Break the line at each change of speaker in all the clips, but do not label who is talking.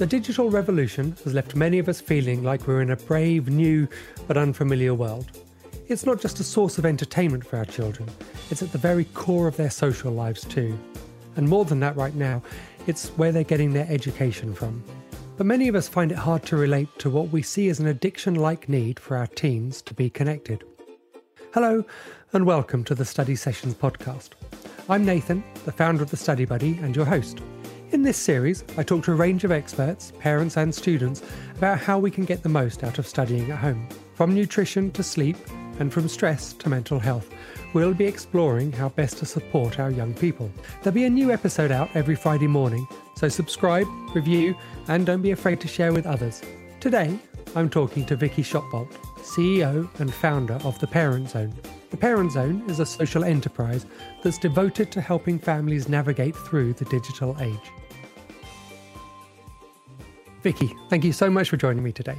The digital revolution has left many of us feeling like we're in a brave, new, but unfamiliar world. It's not just a source of entertainment for our children, it's at the very core of their social lives too. And more than that, right now, it's where they're getting their education from. But many of us find it hard to relate to what we see as an addiction like need for our teens to be connected. Hello, and welcome to the Study Sessions podcast. I'm Nathan, the founder of the Study Buddy, and your host. In this series, I talk to a range of experts, parents, and students about how we can get the most out of studying at home. From nutrition to sleep, and from stress to mental health, we'll be exploring how best to support our young people. There'll be a new episode out every Friday morning, so subscribe, review, and don't be afraid to share with others. Today, I'm talking to Vicki Shotbolt, CEO and founder of The Parent Zone. The Parent Zone is a social enterprise that's devoted to helping families navigate through the digital age. Vicki, thank you so much for joining me today.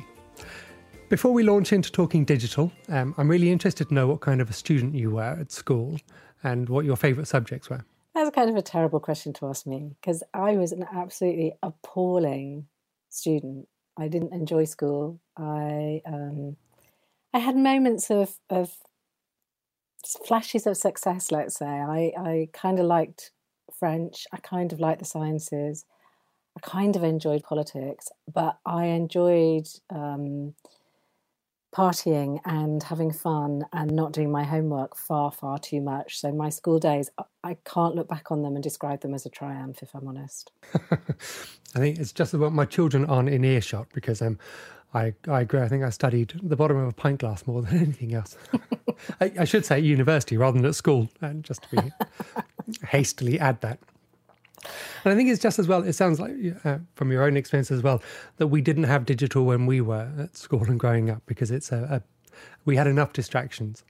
Before we launch into talking digital, um, I'm really interested to know what kind of a student you were at school and what your favourite subjects were.
That's kind of a terrible question to ask me because I was an absolutely appalling student. I didn't enjoy school. I um, I had moments of of flashes of success. Let's say I I kind of liked French. I kind of liked the sciences. I kind of enjoyed politics, but I enjoyed um, partying and having fun and not doing my homework far, far too much. So my school days, I can't look back on them and describe them as a triumph, if I'm honest.
I think it's just about my children aren't in earshot because um, I, I agree. I think I studied the bottom of a pint glass more than anything else. I, I, should say at university rather than at school, and just to be hastily add that. And I think it's just as well, it sounds like uh, from your own experience as well, that we didn't have digital when we were at school and growing up because it's a, a we had enough distractions.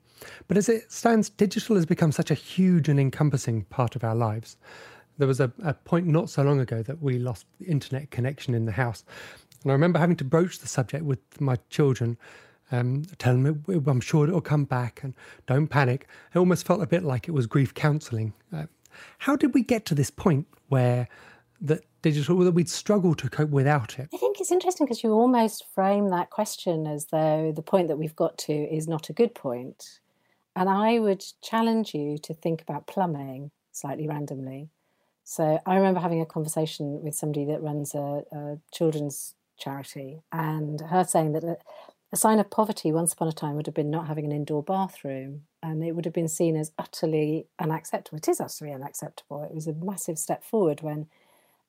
But as it stands, digital has become such a huge and encompassing part of our lives. There was a, a point not so long ago that we lost internet connection in the house. And I remember having to broach the subject with my children, um, telling them I'm sure it'll come back and don't panic. It almost felt a bit like it was grief counselling. Uh, how did we get to this point where that digital that we'd struggle to cope without it?
I think it's interesting because you almost frame that question as though the point that we've got to is not a good point. And I would challenge you to think about plumbing slightly randomly. So I remember having a conversation with somebody that runs a, a children's charity, and her saying that a, sign of poverty once upon a time would have been not having an indoor bathroom and it would have been seen as utterly unacceptable. It is utterly unacceptable. It was a massive step forward when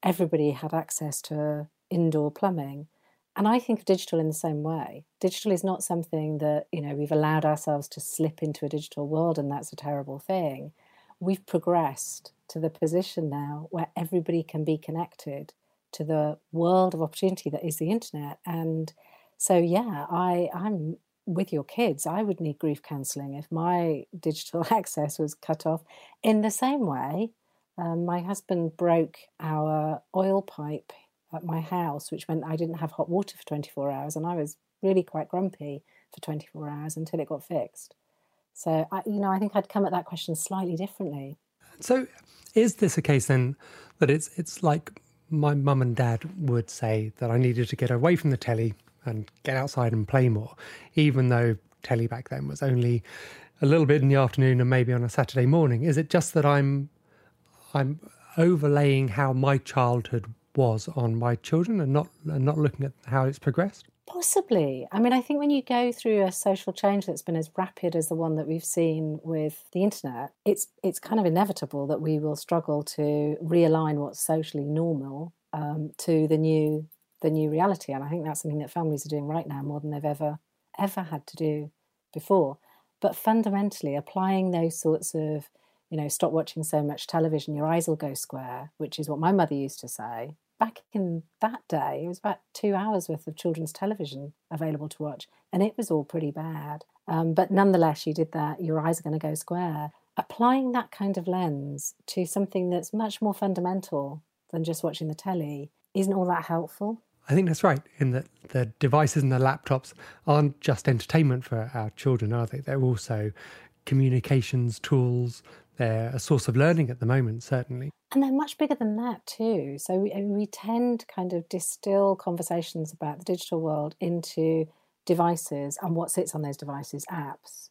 everybody had access to indoor plumbing. And I think of digital in the same way. Digital is not something that, you know, we've allowed ourselves to slip into a digital world and that's a terrible thing. We've progressed to the position now where everybody can be connected to the world of opportunity that is the internet. And so yeah, I, I'm with your kids, I would need grief counselling if my digital access was cut off. In the same way, um, my husband broke our oil pipe at my house, which meant I didn't have hot water for 24 hours, and I was really quite grumpy for 24 hours until it got fixed. So, I, you know, I think I'd come at that question slightly differently.
So, is this a case then that it's it's like my mum and dad would say that I needed to get away from the telly and get outside and play more, even though telly back then was only a little bit in the afternoon and maybe on a Saturday morning. Is it just that I'm I'm overlaying how my childhood was on my children and not and not looking at how it's progressed?
Possibly. I mean, I think when you go through a social change that's been as rapid as the one that we've seen with the internet, it's it's kind of inevitable that we will struggle to realign what's socially normal um, to the new the new reality. And I think that's something that families are doing right now more than they've ever, ever had to do before. But fundamentally, applying those sorts of, you know, stop watching so much television, your eyes will go square, which is what my mother used to say. Back in that day, it was about two hours worth of children's television available to watch, and it was all pretty bad. Um, but nonetheless, you did that, your eyes are going to go square. Applying that kind of lens to something that's much more fundamental than just watching the telly isn't all that helpful.
I think that's right. In that the devices and the laptops aren't just entertainment for our children, are they? They're also communications tools. They're a source of learning at the moment, certainly.
And they're much bigger than that too. So we, we tend to kind of distill conversations about the digital world into devices and what sits on those devices, apps.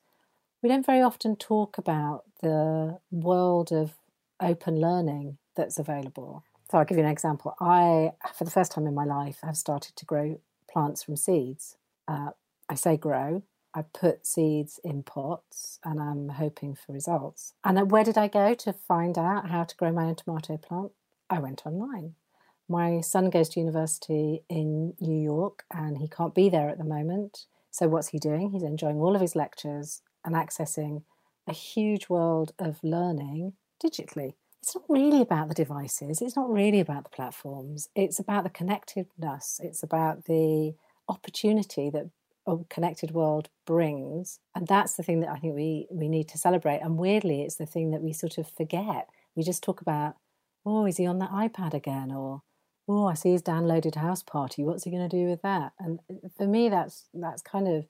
We don't very often talk about the world of open learning that's available. So I'll give you an example. I, for the first time in my life, have started to grow plants from seeds. Uh, I say grow. I put seeds in pots and I'm hoping for results. And where did I go to find out how to grow my own tomato plant? I went online. My son goes to university in New York and he can't be there at the moment. So, what's he doing? He's enjoying all of his lectures and accessing a huge world of learning digitally it's not really about the devices, it's not really about the platforms, it's about the connectedness, it's about the opportunity that a connected world brings. And that's the thing that I think we, we need to celebrate. And weirdly, it's the thing that we sort of forget. We just talk about, oh, is he on that iPad again? Or, oh, I see he's downloaded Houseparty. What's he going to do with that? And for me, that's that's kind of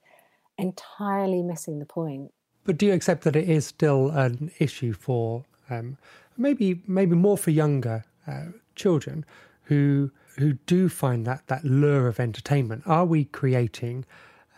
entirely missing the point.
But do you accept that it is still an issue for um, maybe maybe more for younger uh, children who who do find that that lure of entertainment? Are we creating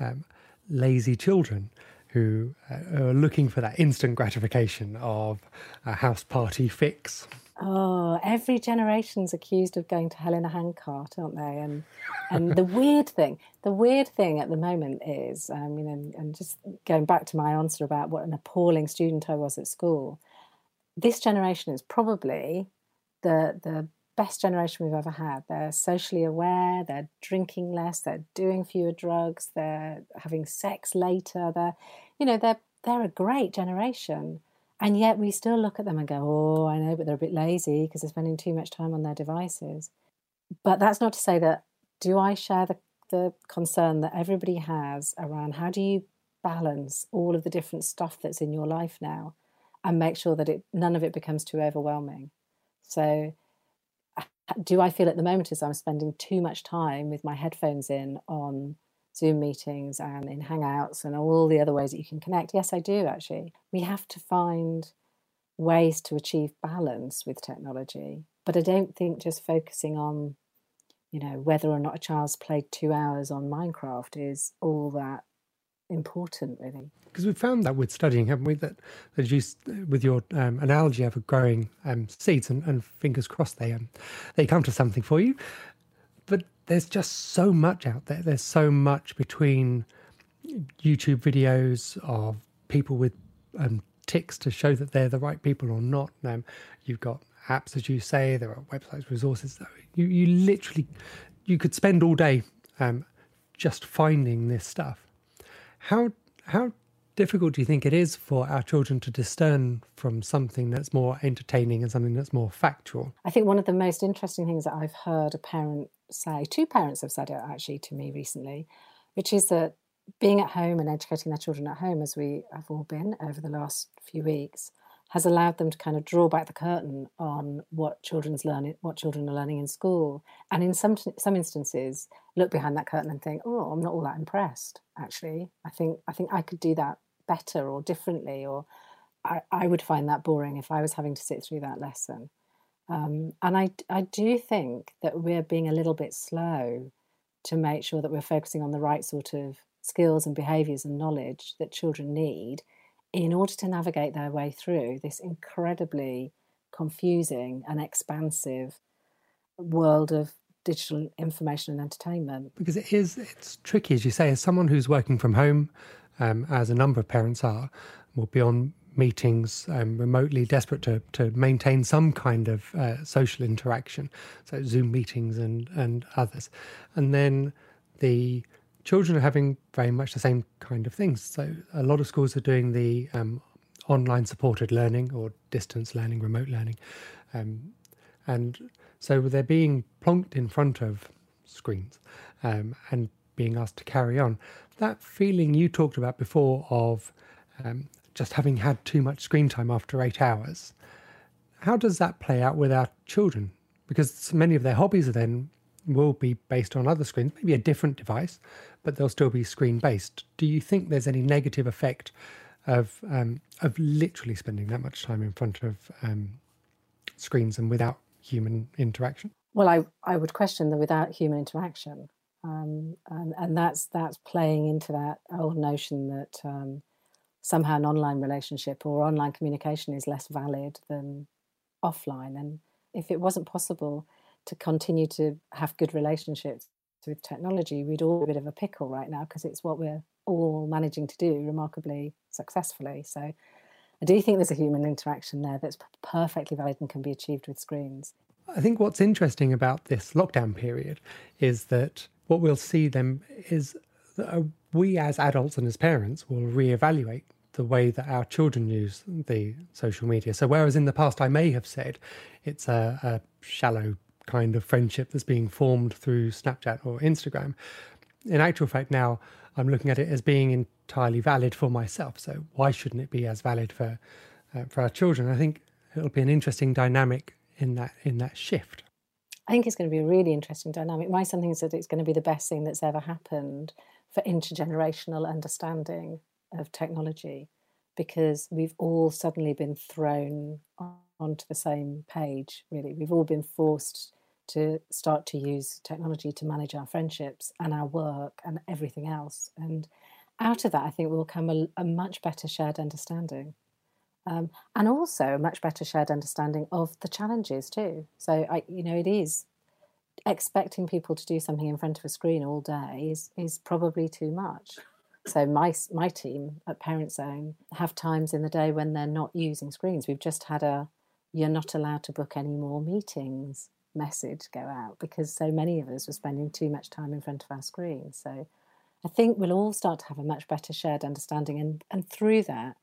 um, lazy children who uh, are looking for that instant gratification of a house party fix?
Oh, every generation's accused of going to hell in a handcart, aren't they? And and the weird thing, the weird thing at the moment is, um, you know, and just going back to my answer about what an appalling student I was at school this generation is probably the the best generation we've ever had. They're socially aware, they're drinking less, they're doing fewer drugs, they're having sex later, they're you know, they're they're a great generation. And yet we still look at them and go, Oh, I know, but they're a bit lazy because they're spending too much time on their devices. But that's not to say that do I share the, the concern that everybody has around how do you balance all of the different stuff that's in your life now? And make sure that it none of it becomes too overwhelming. So do I feel at the moment as I'm spending too much time with my headphones in on Zoom meetings and in Hangouts and all the other ways that you can connect? Yes, I do actually. We have to find ways to achieve balance with technology, but I don't think just focusing on you know whether or not a child's played 2 hours on Minecraft is all that important, really.
Because we've found that with studying, haven't we? That, that you, with your um, analogy of growing um, seeds, and, and, fingers crossed they um, they come to something for you. But there's just so much out there. There's so much between YouTube videos of people with um, ticks to show that they're the right people or not. Um, you've got apps, as you say. There are websites, resources. You you literally you could spend all day um, just finding this stuff. How how difficult do you think it is for our children to discern from something that's more entertaining and something that's more factual?
I think one of the most interesting things that I've heard a parent say, two parents have said it actually to me recently, which is that being at home and educating their children at home, as we have all been over the last few weeks, has allowed them to kind of draw back the curtain on what children's learning, what children are learning in school, and in some some instances, look behind that curtain and think, "Oh, I'm not all that impressed." Actually, I think I think I could do that better or differently, or I, I would find that boring if I was having to sit through that lesson. Um, and I I do think that we're being a little bit slow to make sure that we're focusing on the right sort of skills and behaviours and knowledge that children need in order to navigate their way through this incredibly confusing and expansive world of digital information and entertainment.
Because it is, it's tricky, as you say, as someone who's working from home, um, as a number of parents are, will be on meetings um, remotely, desperate to, to maintain some kind of uh, social interaction, so Zoom meetings and, and others. And then the children are having very much the same kind of things. So a lot of schools are doing the um, online supported learning or distance learning, remote learning, um, and so they're being plonked in front of screens um, and being asked to carry on. That feeling you talked about before of um, just having had too much screen time after eight hours. How does that play out with our children? Because many of their hobbies are then will be based on other screens, maybe a different device, but they'll still be screen based. Do you think there's any negative effect of um, of literally spending that much time in front of um, screens and without human interaction?
Well, I, I would question the without human interaction. Um, and, and that's that's playing into that old notion that um, somehow an online relationship or online communication is less valid than offline. And if it wasn't possible to continue to have good relationships with technology, we'd all be a bit of a pickle right now because it's what we're all managing to do remarkably successfully. So I do think there's a human interaction there that's perfectly valid and can be achieved with screens.
I think what's interesting about this lockdown period is that what we'll see then is that uh, we as adults and as parents will reevaluate the way that our children use the social media. So, whereas in the past I may have said it's a, a shallow kind of friendship that's being formed through Snapchat or Instagram, in actual fact, now I'm looking at it as being entirely valid for myself. So, why shouldn't it be as valid for uh, for our children? I think it'll be an interesting dynamic in that in that shift.
I think it's going to be a really interesting dynamic. My son thinks that it's going to be the best thing that's ever happened for intergenerational understanding of technology because we've all suddenly been thrown onto the same page, really. We've all been forced to start to use technology to manage our friendships and our work and everything else. And out of that, I think will come a, a much better shared understanding. Um, and also a much better shared understanding of the challenges too. So, I, you know, it is expecting people to do something in front of a screen all day is is probably too much. So my my team at Parent Zone have times in the day when they're not using screens. We've just had a "you're not allowed to book any more meetings" message go out because so many of us were spending too much time in front of our screens. So I think we'll all start to have a much better shared understanding, and and through that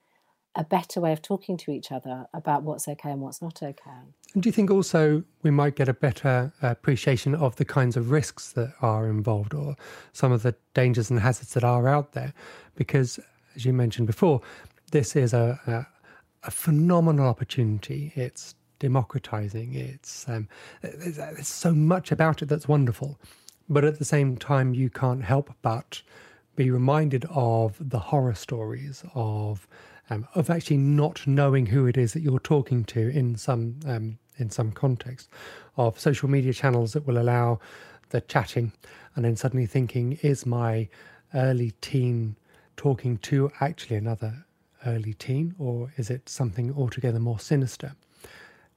a better way of talking to each other about what's okay and what's not okay.
And do you think also we might get a better appreciation of the kinds of risks that are involved or some of the dangers and hazards that are out there? Because, as you mentioned before, this is a, a phenomenal opportunity. It's democratizing, it's um, there's, so much about it that's wonderful. But at the same time, you can't help but be reminded of the horror stories of um, of actually not knowing who it is that you're talking to in some um, in some context, of social media channels that will allow the chatting, and then suddenly thinking, is my early teen talking to actually another early teen, or is it something altogether more sinister?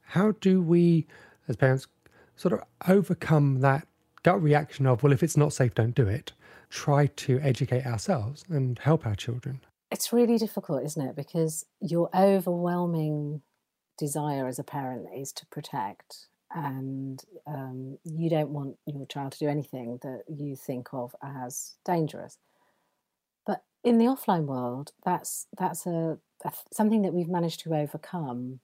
How do we, as parents, sort of overcome that gut reaction of, well, if it's not safe, don't do it? Try to educate ourselves and help our children.
It's really difficult, isn't it? Because your overwhelming desire as a parent is to protect, and um, you don't want your child to do anything that you think of as dangerous. In the offline world, that's that's a, a something that we've managed to overcome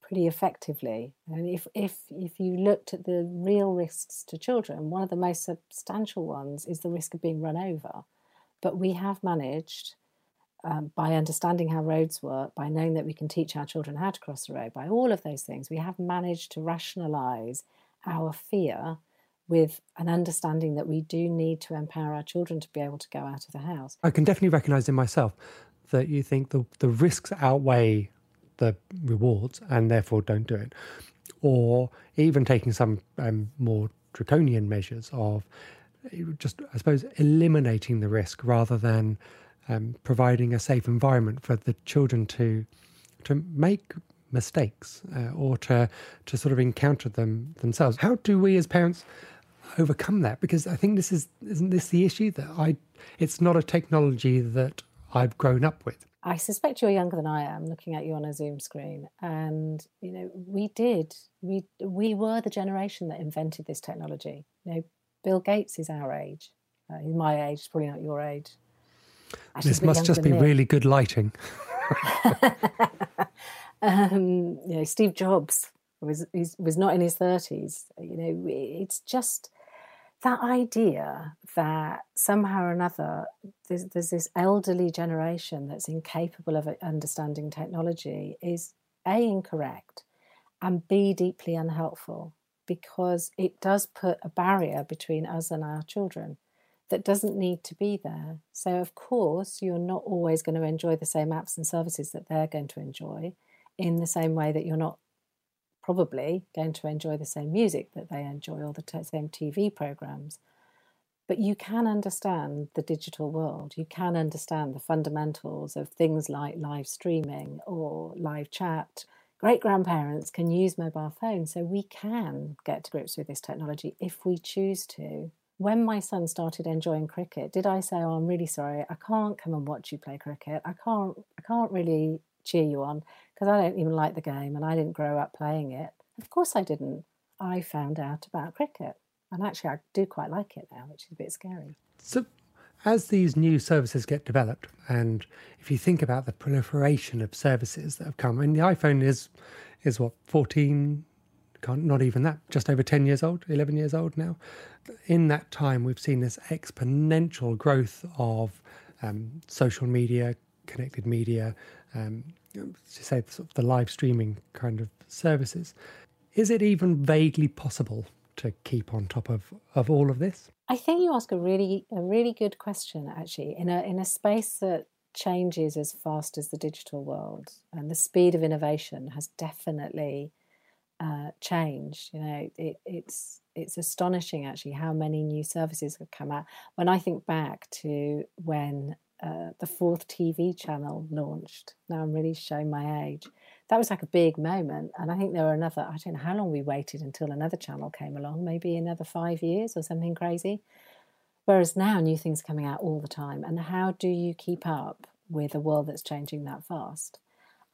pretty effectively. And if if if you looked at the real risks to children, one of the most substantial ones is the risk of being run over. But we have managed um, by understanding how roads work, by knowing that we can teach our children how to cross the road, by all of those things, we have managed to rationalize our fear with an understanding that we do need to empower our children to be able to go out of the house.
I can definitely recognize in myself that you think the, the risks outweigh the rewards and therefore don't do it. Or even taking some um, more draconian measures of just, I suppose, eliminating the risk rather than um, providing a safe environment for the children to to make mistakes uh, or to to sort of encounter them themselves. How do we as parents overcome that? Because I think this is isn't this the issue that I it's not a technology that I've grown up with.
I suspect you're younger than I am, looking at you on a Zoom screen, and you know we did we we were the generation that invented this technology. You know, Bill Gates is our age. Uh, he's my age, probably not your age.
Actually, this must just be me. really good lighting.
um, you know, Steve Jobs was was not in his thirties. You know, it's just that idea that somehow or another there's, there's, this elderly generation that's incapable of understanding technology is a incorrect and b deeply unhelpful because it does put a barrier between us and our children that doesn't need to be there. So, of course, you're not always going to enjoy the same apps and services that they're going to enjoy in the same way that you're not probably going to enjoy the same music that they enjoy or the t- same TV programs. But you can understand the digital world. You can understand the fundamentals of things like live streaming or live chat. Great grandparents can use mobile phones, so we can get to grips with this technology if we choose to. When my son started enjoying cricket, did I say, "Oh, I'm really sorry, I can't come and watch you play cricket. I can't, I can't really cheer you on because I don't even like the game and I didn't grow up playing it." Of course, I didn't. I found out about cricket. And actually, I do quite like it now, which is a bit scary.
So, as these new services get developed, and if you think about the proliferation of services that have come, mean, the iPhone is is what fourteen, not even that, just over ten years old, eleven years old now. In that time, we've seen this exponential growth of um, social media, connected media, um, to say sort of the live streaming kind of services. Is it even vaguely possible to keep on top of, of all of this?
I think you ask a really a really good question actually in a in a space that changes as fast as the digital world and the speed of innovation has definitely uh, changed. You know, it, it's it's astonishing actually how many new services have come out. When I think back to when uh, the fourth TV channel launched, now I'm really showing my age that was like a big moment. And I think there were another, I don't know how long we waited until another channel came along, maybe another five years or something crazy. Whereas now new things are coming out all the time. And how do you keep up with a world that's changing that fast?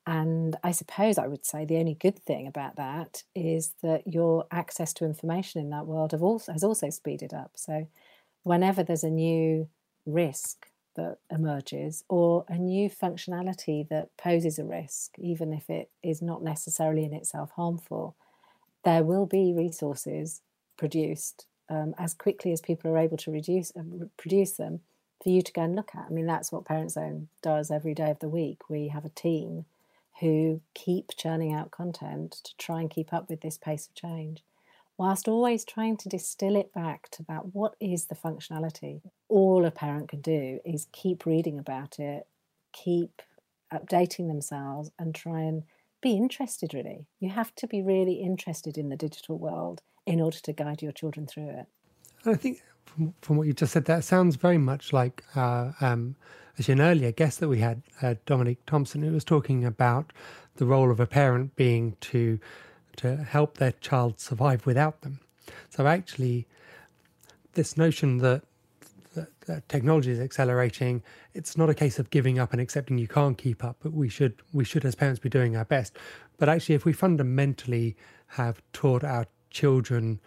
And I suppose I would say the only good thing about that is that your access to information in that world also, has also speeded up. So whenever there's a new risk that emerges or a new functionality that poses a risk, even if it is not necessarily in itself harmful, there will be resources produced um, as quickly as people are able to reduce, uh, produce them for you to go and look at. I mean, that's what Parent Zone does every day of the week. We have a team who keep churning out content to try and keep up with this pace of change whilst always trying to distill it back to that what is the functionality. All a parent can do is keep reading about it, keep updating themselves, and try and be interested really. You have to be really interested in the digital world in order to guide your children through it.
I think from, from what you just said, that sounds very much like uh, um, actually an earlier guest that we had, uh, Dominic Thompson, who was talking about the role of a parent being to to help their child survive without them. So actually, this notion that, that, that, technology is accelerating, it's not a case of giving up and accepting you can't keep up, but we should we should as parents be doing our best. But actually, if we fundamentally have taught our children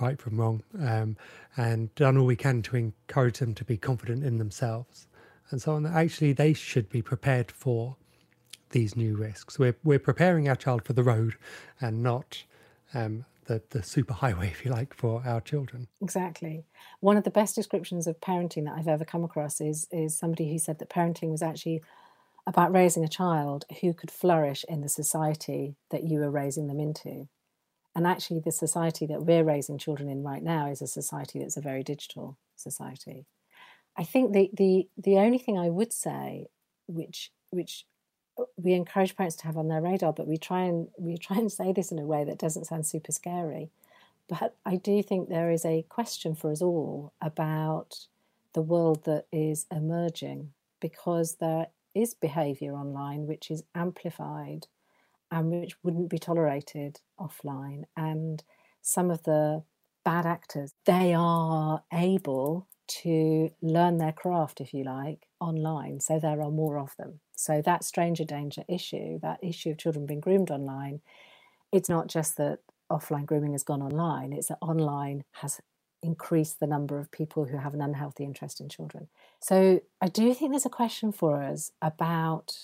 right from wrong um, and done all we can to encourage them to be confident in themselves and so on, actually they should be prepared for these new risks. We're we're preparing our child for the road, and not um, the the superhighway, if you like, for our children.
Exactly. One of the best descriptions of parenting that I've ever come across is is somebody who said that parenting was actually about raising a child who could flourish in the society that you are raising them into. And actually, the society that we're raising children in right now is a society that's a very digital society. I think the the the only thing I would say, which which we encourage parents to have on their radar, but we try and we try and say this in a way that doesn't sound super scary. But I do think there is a question for us all about the world that is emerging because there is behaviour online which is amplified and which wouldn't be tolerated offline. And some of the bad actors, they are able to learn their craft, if you like, online. So there are more of them. So that stranger danger issue, that issue of children being groomed online, it's not just that offline grooming has gone online, it's that online has increased the number of people who have an unhealthy interest in children. So I do think there's a question for us about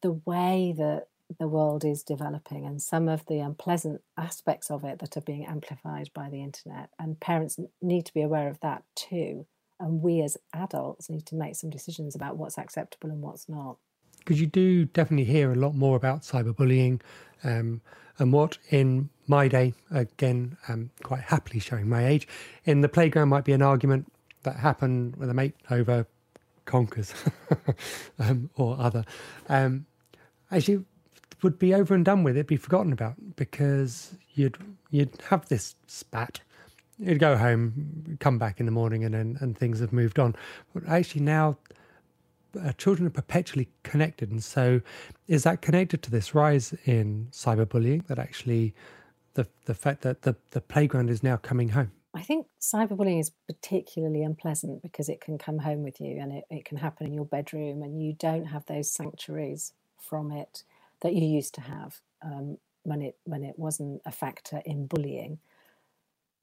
the way that the world is developing and some of the unpleasant aspects of it that are being amplified by the internet. And parents need to be aware of that too. And we as adults need to make some decisions about what's acceptable and what's not
because you do definitely hear a lot more about cyberbullying um, and what in my day, again, um, quite happily showing my age, in the playground might be an argument that happened with a mate over conkers um, or other. Um, actually, would be over and done with. It'd be forgotten about because you'd you'd have this spat. You'd go home, come back in the morning, and and things have moved on. But actually now, uh, children are perpetually connected, and so is that connected to this rise in cyberbullying? That actually, the the fact that the the playground is now coming home.
I think cyberbullying is particularly unpleasant because it can come home with you and it, it can happen in your bedroom and you don't have those sanctuaries from it that you used to have um, when it when it wasn't a factor in bullying.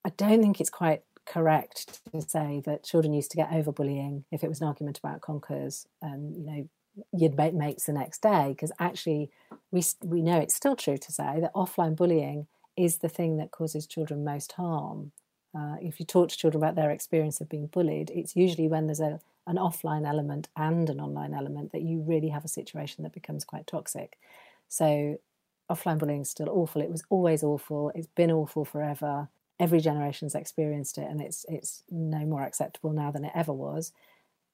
I don't think it's quite correct to say that children used to get over bullying if it was an argument about conkers and you know you'd make mates the next day because actually we we know it's still true to say that offline bullying is the thing that causes children most harm. Uh, if you talk to children about their experience of being bullied, it's usually when there's a an offline element and an online element that you really have a situation that becomes quite toxic. So offline bullying is still awful. It was always awful. It's been awful forever. Every generation's experienced it, and it's it's no more acceptable now than it ever was.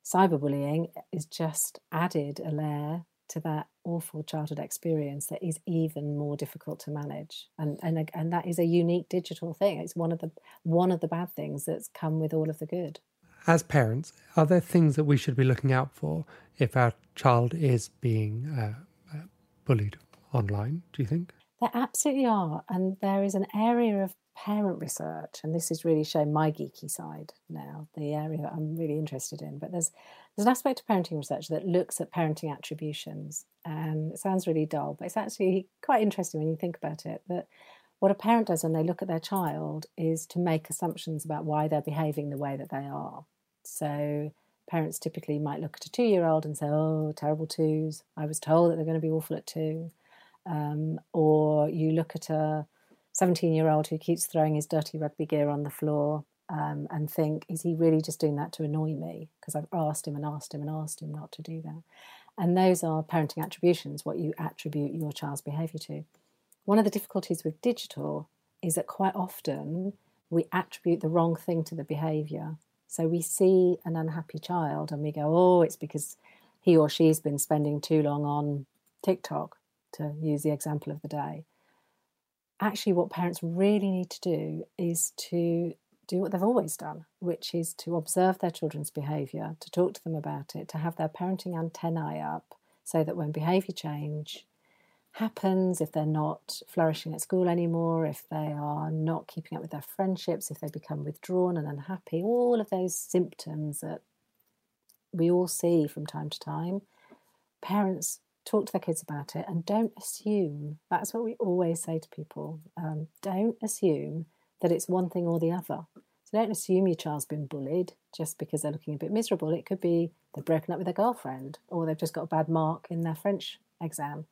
Cyberbullying is just added a layer to that awful childhood experience that is even more difficult to manage, and and and that is a unique digital thing. It's one of the one of the bad things that's come with all of the good.
As parents, are there things that we should be looking out for if our child is being uh, uh bullied? online, do you think?
There absolutely are. And there is an area of parent research, and this is really showing my geeky side now, the area that I'm really interested in. But there's there's an aspect of parenting research that looks at parenting attributions. And it sounds really dull, but it's actually quite interesting when you think about it. That what a parent does when they look at their child is to make assumptions about why they're behaving the way that they are. So parents typically might look at a two year old and say, Oh, terrible twos. I was told that they're going to be awful at two. Um, or you look at a 17 year old who keeps throwing his dirty rugby gear on the floor um, and think, is he really just doing that to annoy me? Because I've asked him and asked him and asked him not to do that. And those are parenting attributions, what you attribute your child's behaviour to. One of the difficulties with digital is that quite often we attribute the wrong thing to the behaviour. So we see an unhappy child and we go, oh, it's because he or she's been spending too long on TikTok to use the example of the day. Actually, what parents really need to do is to do what they've always done, which is to observe their children's behaviour, to talk to them about it, to have their parenting antennae up so that when behaviour change happens, if they're not flourishing at school anymore, if they are not keeping up with their friendships, if they become withdrawn and unhappy, all of those symptoms that we all see from time to time, parents talk to their kids about it and don't assume that's what we always say to people um, don't assume that it's one thing or the other. So don't assume your child's been bullied just because they're looking a bit miserable. It could be they've broken up with their girlfriend or they've just got a bad mark in their french exam.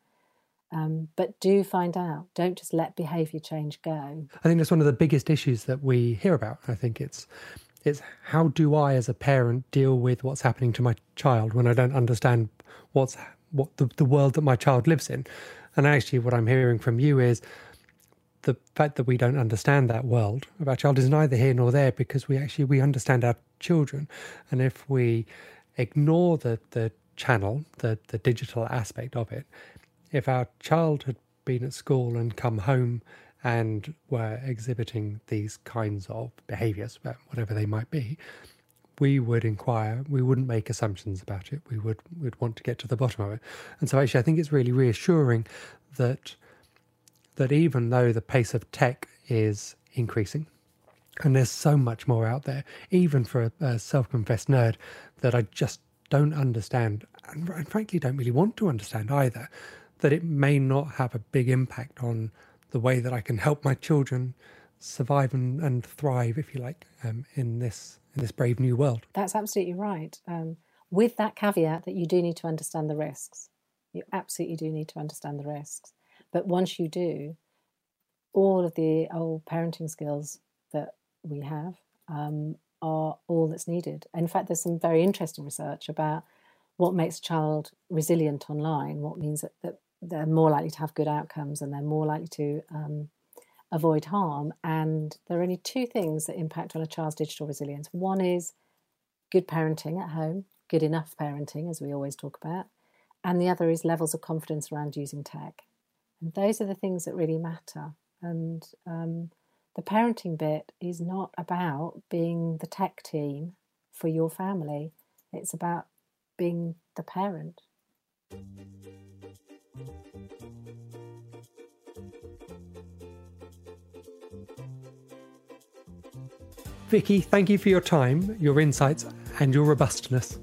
Um, but do find out. Don't just let behavior change go.
I think that's one of the biggest issues that we hear about i think. It's it's how do i as a parent deal with what's happening to my child when i don't understand what's what the, the world that my child lives in. And actually, what I'm hearing from you is the fact that we don't understand that world of our child is neither here nor there because we actually we understand our children, and if we ignore the the channel, the the digital aspect of it, if our child had been at school and come home and were exhibiting these kinds of behaviors, whatever they might be, we would inquire. We wouldn't make assumptions about it. We would would want to get to the bottom of it. And so, actually, I think it's really reassuring that that even though the pace of tech is increasing, and there's so much more out there, even for a, a self-confessed nerd, that I just don't understand, and, and frankly, don't really want to understand either. That it may not have a big impact on the way that I can help my children survive and, and thrive, if you like, um, in this in this brave new world.
That's absolutely right. Um, with that caveat that you do need to understand the risks. You absolutely do need to understand the risks. But once you do, all of the old parenting skills that we have um, are all that's needed. In fact, there's some very interesting research about what makes a child resilient online, what means that, that they're more likely to have good outcomes and they're more likely to um, avoid harm. And there are only two things that impact on a child's digital resilience. One is good parenting at home, good enough parenting, as we always talk about. And the other is levels of confidence around using tech. And those are the things that really matter. And um, the parenting bit is not about being the tech team for your family, it's about being the parent.
Vicki, thank you for your time, your insights, and your robustness.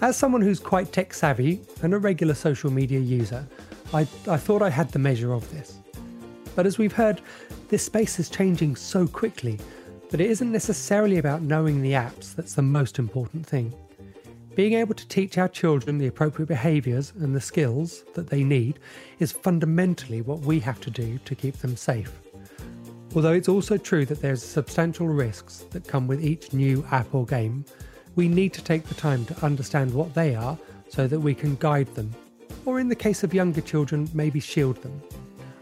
As someone who's quite tech savvy and a regular social media user, I, I thought I had the measure of this. But as we've heard, this space is changing so quickly that it isn't necessarily about knowing the apps that's the most important thing. Being able to teach our children the appropriate behaviours and the skills that they need is fundamentally what we have to do to keep them safe. Although it's also true that there's substantial risks that come with each new app or game, we need to take the time to understand what they are so that we can guide them, or in the case of younger children, maybe shield them.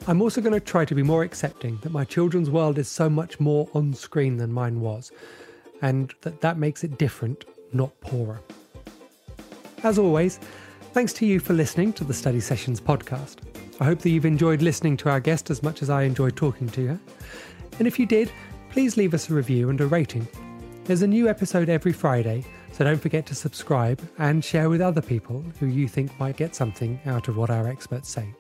I'm also going to try to be more accepting that my children's world is so much more on screen than mine was, and that that makes it different, not poorer. As always, thanks to you for listening to the Study Sessions podcast. I hope that you've enjoyed listening to our guest as much as I enjoyed talking to her. And if you did, please leave us a review and a rating. There's a new episode every Friday, so don't forget to subscribe and share with other people who you think might get something out of what our experts say.